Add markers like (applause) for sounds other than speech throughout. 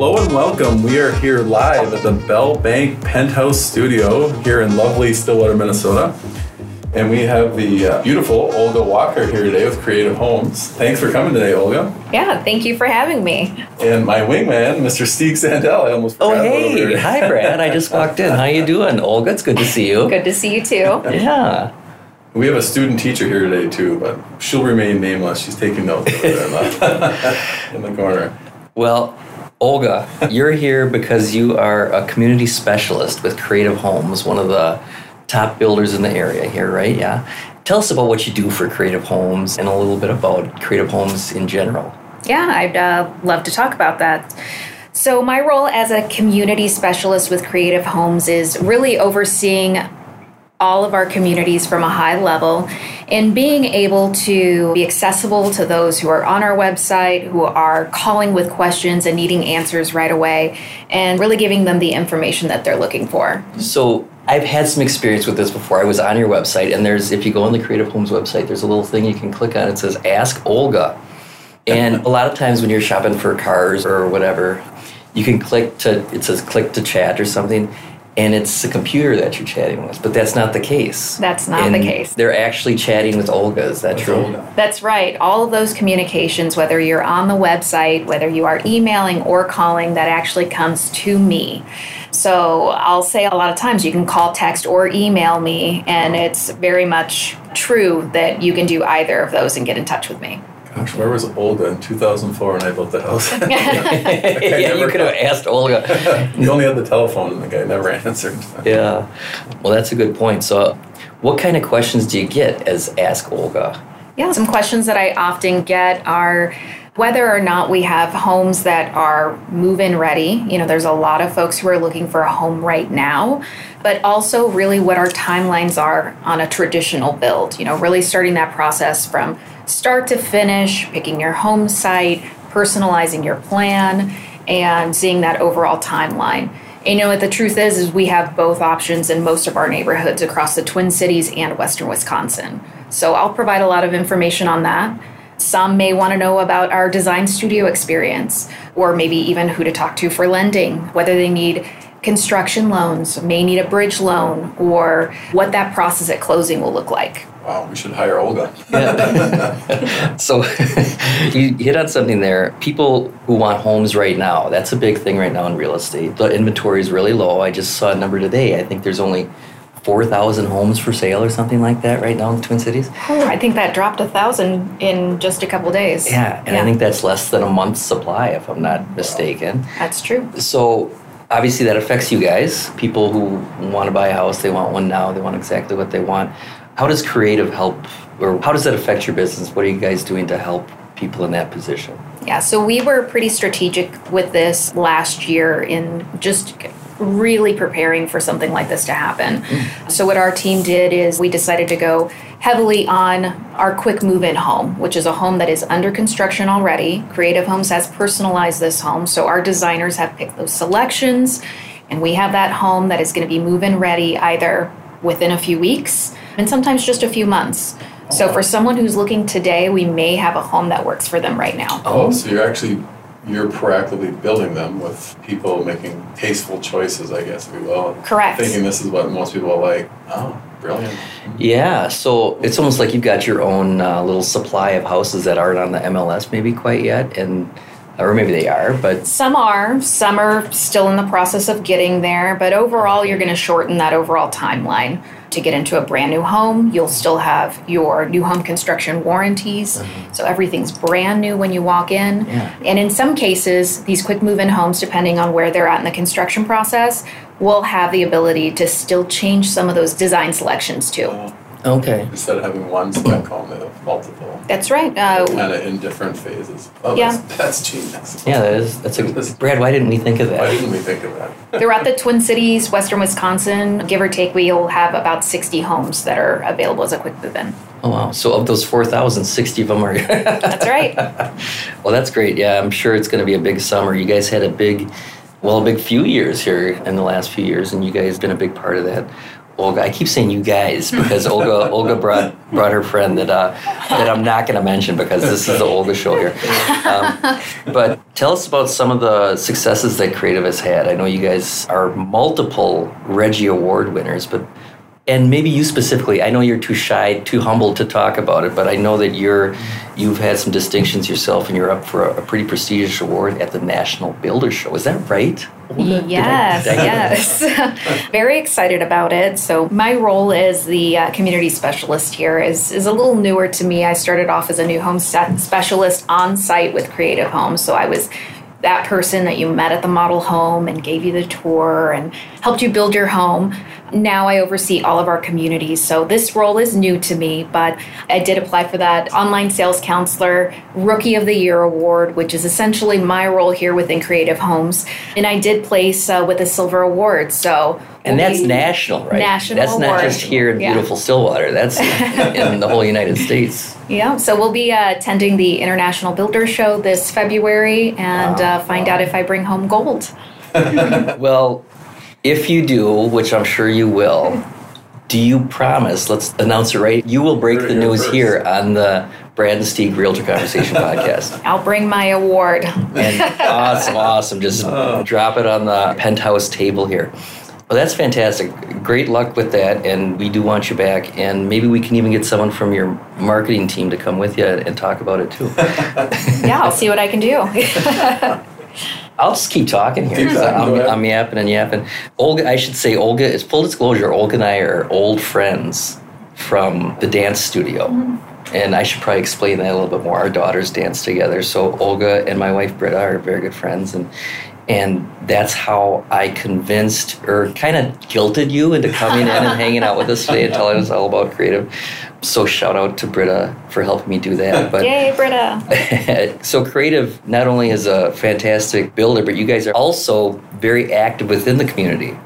Hello and welcome. We are here live at the Bell Bank Penthouse Studio here in lovely Stillwater, Minnesota. And we have the uh, beautiful Olga Walker here today with Creative Homes. Thanks for coming today, Olga. Yeah, thank you for having me. And my wingman, Mr. Steve Sandell. I almost Oh forgot about hey, hi Brad. I just walked in. How you doing, Olga? It's good to see you. Good to see you too. (laughs) Yeah. We have a student teacher here today too, but she'll remain nameless. She's taking notes over there in the, in the corner. Well, Olga, you're here because you are a community specialist with Creative Homes, one of the top builders in the area here, right? Yeah. Tell us about what you do for Creative Homes and a little bit about Creative Homes in general. Yeah, I'd uh, love to talk about that. So, my role as a community specialist with Creative Homes is really overseeing all of our communities from a high level and being able to be accessible to those who are on our website, who are calling with questions and needing answers right away, and really giving them the information that they're looking for. So I've had some experience with this before. I was on your website, and there's if you go on the Creative Homes website, there's a little thing you can click on. It says Ask Olga, and a lot of times when you're shopping for cars or whatever, you can click to it says click to chat or something, and it's the computer that you're chatting with. But that's not the case. That's not the case. They're actually chatting with Olga. Is that With true? Olga. That's right. All of those communications, whether you're on the website, whether you are emailing or calling, that actually comes to me. So I'll say a lot of times you can call, text, or email me, and it's very much true that you can do either of those and get in touch with me. Gosh, where was Olga in 2004 when I built the house? (laughs) (laughs) yeah, you could have asked Olga. (laughs) you only had the telephone and the guy never answered. Yeah. Well, that's a good point. So, what kind of questions do you get as Ask Olga? Yeah, some questions that I often get are whether or not we have homes that are move in ready. You know, there's a lot of folks who are looking for a home right now, but also really what our timelines are on a traditional build. You know, really starting that process from start to finish, picking your home site, personalizing your plan, and seeing that overall timeline. And, you know what the truth is is we have both options in most of our neighborhoods across the Twin Cities and Western Wisconsin. So I'll provide a lot of information on that. Some may want to know about our design studio experience, or maybe even who to talk to for lending, whether they need construction loans, may need a bridge loan, or what that process at closing will look like. Wow, we should hire Olga. yeah. (laughs) So, (laughs) you hit on something there. People who want homes right now, that's a big thing right now in real estate. The inventory is really low. I just saw a number today. I think there's only 4,000 homes for sale or something like that right now in the Twin Cities. Oh, I think that dropped a thousand in just a couple days. Yeah, and I think that's less than a month's supply, if I'm not mistaken. that's true. So obviously that affects you guys. People who want to buy a house, they want one now. They want exactly what they want. How does creative help, or how does that affect your business? What are you guys doing to help people in that position? Yeah, so we were pretty strategic with this last year in just really preparing for something like this to happen. Mm-hmm. So, what our team did is we decided to go heavily on our quick move in home, which is a home that is under construction already. Creative Homes has personalized this home, so our designers have picked those selections, and we have that home that is going to be move in ready either within a few weeks and sometimes just a few months. So, for someone who's looking today, we may have a home that works for them right now. Oh, so you're actually you're proactively building them with people making tasteful choices, I guess, if you will. Correct. Thinking this is what most people like. Oh, brilliant. Yeah, so it's almost like you've got your own uh, little supply of houses that aren't on the MLS maybe quite yet, and or maybe they are, but Some are, some are still in the process of getting there, but overall, you're going to shorten that overall timeline. To get into a brand new home, you'll still have your new home construction warranties. Mm-hmm. So everything's brand new when you walk in. Yeah. And in some cases, these quick move in homes, depending on where they're at in the construction process, will have the ability to still change some of those design selections too. Oh. Okay. Instead of having one spec home, they have multiple, That's right. Uh, kind of in different phases. Oh, Yeah. that's, that's genius. Yeah, that is that's a Brad. Why didn't we think of that? Why didn't we think of that? (laughs) Throughout the Twin Cities, Western Wisconsin, give or take, we'll have about 60 homes that are available as a quick move in. Oh wow! So of those 4,000, 60 of them are. (laughs) That's right. Well, that's great. Yeah, I'm sure it's going to be a big summer. You guys had a big, well, a big few years here in the last few years, and you guys been a big part of that. Olga. I keep saying you guys (laughs) because Olga Olga brought brought her friend that uh, that I'm not going to mention because this is the Olga show here. Um, but tell us about some of the successes that Creative has had. I know you guys are multiple Reggie Award winners, but and maybe you specifically i know you're too shy too humble to talk about it but i know that you're you've had some distinctions yourself and you're up for a, a pretty prestigious award at the national builder show is that right yes yes. (laughs) Very excited about it. So my role as the uh, community specialist here is is a little newer to me. I started off as a new home specialist on site with creative homes. So i was that person that you met at the model home and gave you the tour and helped you build your home. Now I oversee all of our communities. So this role is new to me, but I did apply for that online sales counselor rookie of the year award, which is essentially my role here within Creative Homes. And I did place uh, with a silver award. So and that's national, right? National That's award. not just here in Yeah. beautiful Stillwater. That's (laughs) in the whole United States. Yeah, so we'll be uh, attending the International Builder Show this February and uh, find out if I bring home gold. (laughs) Well, if you do, which I'm sure you will, do you promise? Let's announce it right. You will break Heard the here news first. here on the Brad and Steeg Realtor Conversation (laughs) podcast. I'll bring my award. And awesome, awesome. Just oh. drop it on the penthouse table here. Well, that's fantastic. Great luck with that, and we do want you back. And maybe we can even get someone from your marketing team to come with you and talk about it too. (laughs) yeah, I'll see what I can do. (laughs) I'll just keep talking here. Keep talking, I'm. I'm yapping and yapping. Olga, I should say, Olga it's full disclosure. Olga and I are old friends from the dance studio. Mm-hmm. And I should probably explain that a little bit more. Our daughters dance together. So Olga and my wife Britta are very good friends. And and that's how I convinced or kind of guilted you into coming in and hanging out with us today and telling us all about creative. So shout out to Britta for helping me do that. (laughs) But Yay, Britta. (laughs) so creative not only is a fantastic builder but you guys are also very active within the community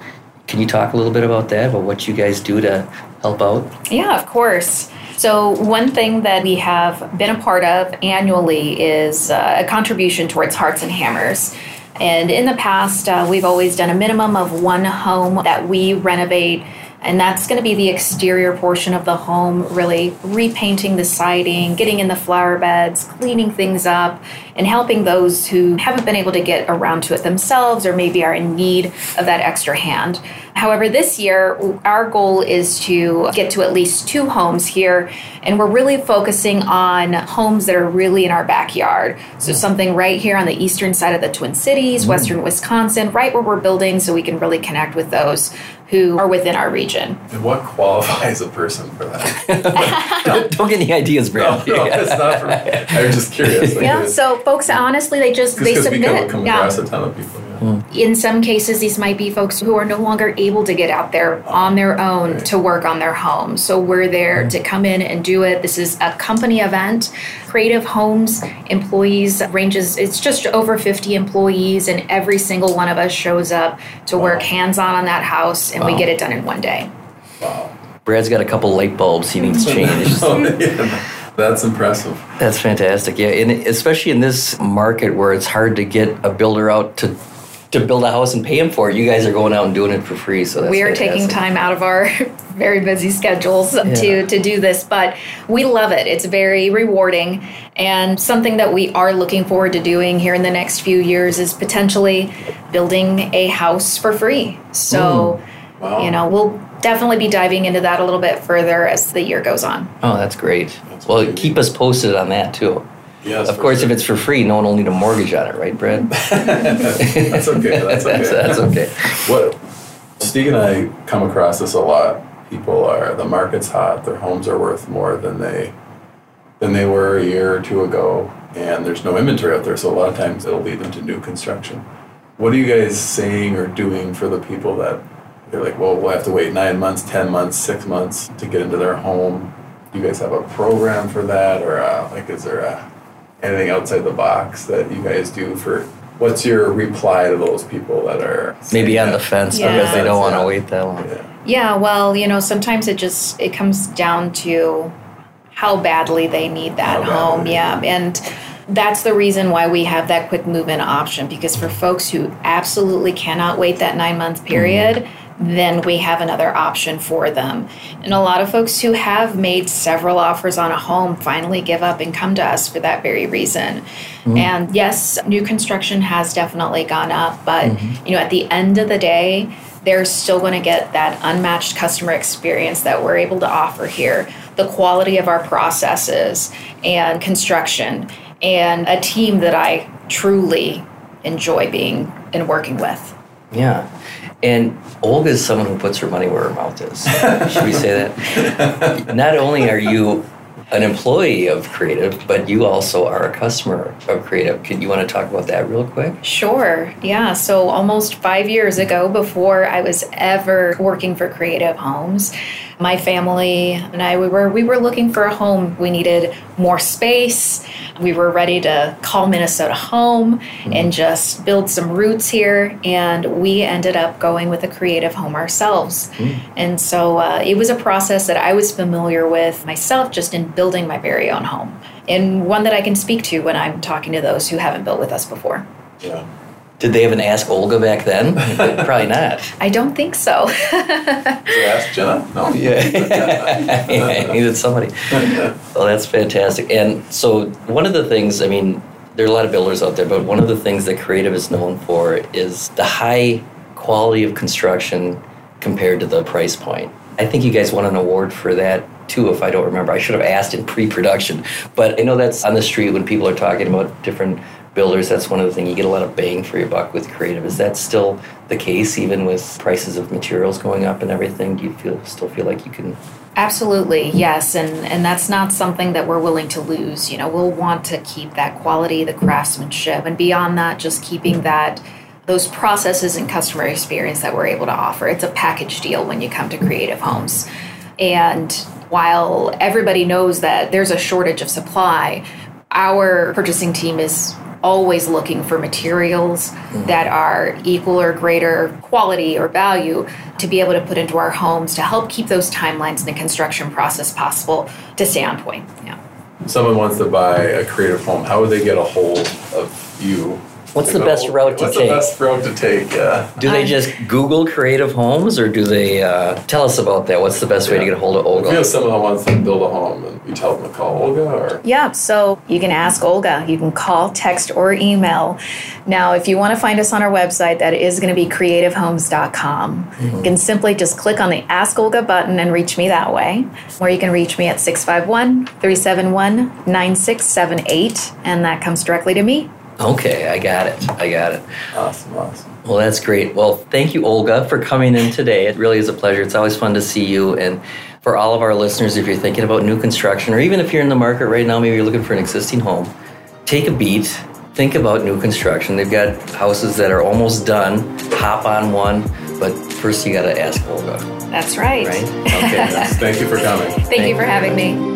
can you talk a little bit about that about what you guys do to help out Yeah, of course. So, one thing that we have been a part of annually is uh, a contribution towards Hearts and Hammers. And in the past, uh, we've always done a minimum of one home that we renovate. And that's going to be the exterior portion of the home, really repainting the siding, getting in the flower beds, cleaning things up, and helping those who haven't been able to get around to it themselves or maybe are in need of that extra hand. However, this year, our goal is to get to at least two homes here, and we're really focusing on homes that are really in our backyard. So, something right here on the eastern side of the Twin Cities, mm. western Wisconsin, right where we're building, so we can really connect with those who are within our region. And what qualifies a person for that? (laughs) don't get any ideas brad no, no, it's not for me. I'm just curious. Like, Yeah, so folks, honestly, they just they Just because we submit. come, come yeah. across a ton of people. Yeah. in some cases these might be folks who are no longer able to get out there on their own to work on their home. So we're there mm-hmm. to come in and do it. This is a company event. Creative homes employees ranges it's just over 50 employees and every single one of us shows up to work hands-on on that house and we get it done in one day. Wow. brad's got a couple light bulbs he needs (laughs) changed. Oh, yeah, that's impressive. that's fantastic. Yeah and especially in this market where it's hard to get a builder out to to build a house and pay him for it. You guys are going out and doing it for free so that's we are taking time out of our (laughs) very busy schedules Yeah. to to do this but we love it. It's very rewarding and something that we are looking forward to doing here in the next few years is potentially building a house for free. So mm. Wow. you know we'll definitely be diving into that a little bit further as the year goes on. Oh that's great. Well keep us posted on that too Yes, Of course, sure. if it's for free, no one will need a mortgage on it, right, Brad? (laughs) that's okay. That's okay. that's, (laughs) that's okay. What Steve and I come across this a lot. People are the market's hot. Their homes are worth more than they than they were a year or two ago, and there's no inventory out there. So a lot of times it'll lead them to new construction. What are you guys saying or doing for the people that they're like, well, we'll have to wait nine months, ten months, six months to get into their home? Do you guys have a program for that, or uh, like, is there a anything outside the box that you guys do for what's your reply to those people that are Maybe saying on the fence Yeah. because they don't want to wait that long. yeah yeah well you know sometimes it just it comes down to how badly they need that How home yeah. and that's the reason why we have that quick move in option because for folks who absolutely cannot wait that nine month period mm-hmm. Then we have another option for them. And a lot of folks who have made several offers on a home finally give up and come to us for that very reason. Mm-hmm. And yes, new construction has definitely gone up, but mm-hmm. you know, at the end of the day, they're still going to get that unmatched customer experience that we're able to offer here. The quality of our processes and construction and a team that I truly enjoy being and working with. Yeah. And Olga is someone who puts her money where her mouth is. Should we say that? (laughs) Not only are you an employee of Creative, but you also are a customer of Creative. Can you want to talk about that real quick? Sure. Yeah. So almost five years ago, before I was ever working for Creative Homes, my family and I we were we were looking for a home. We needed more space. We were ready to call Minnesota home mm-hmm. and just build some roots here. And we ended up going with a creative home ourselves. Mm-hmm. And so uh, it was a process that I was familiar with myself just in building my very own home, and one that I can speak to when I'm talking to those who haven't built with us before. Yeah. Did they even ask Olga back then? (laughs) Probably not. I don't think so. (laughs) Did you ask Jenna? No. (laughs) Yeah. I needed somebody. well, that's fantastic. And so, one of the things, I mean, there are a lot of builders out there, but one of the things that Creative is known for is the high quality of construction compared to the price point. I think you guys won an award for that too, if I don't remember. I should have asked in pre production. But I know that's on the street when people are talking about different builders, that's one of the things you get a lot of bang for your buck with creative. Is that still the case, even with prices of materials going up and everything? Do you feel still feel like you can? Absolutely, yes, and and that's not something that we're willing to lose. You know, we'll want to keep that quality, the craftsmanship, and beyond that, just keeping that those processes and customer experience that we're able to offer. It's a package deal when you come to Creative Homes, and while everybody knows that there's a shortage of supply, our purchasing team is always looking for materials mm-hmm. that are equal or greater quality or value to be able to put into our homes to help keep those timelines in the construction process possible to stay on point. Yeah. Someone wants to buy a creative home. How would they get a hold of you What's the best route to What's take? What's the best route to take? Yeah. Do they just Google creative homes, or do they uh, tell us about that? What's the best way to get a hold of Olga? If we have someone that wants to build a home, and we tell them to call Olga, or yeah, so you can ask Olga. You can call, text, or email. Now, if you want to find us on our website, that is going to be creativehomes.com. Mm-hmm. You can simply just click on the Ask Olga button and reach me that way, or you can reach me at 651 371 9678, and that comes directly to me. Okay, I got it. I got it. Awesome, awesome. Well, that's great. Well, thank you, Olga, for coming in today. It really is a pleasure. It's always fun to see you. And for all of our listeners, if you're thinking about new construction, or even if you're in the market right now, maybe you're looking for an existing home, take a beat. Think about new construction. They've got houses that are almost done. Hop on one, but first you got to ask Olga. That's right. Right? Okay. (laughs) thank you for coming. Thank, thank you for having me.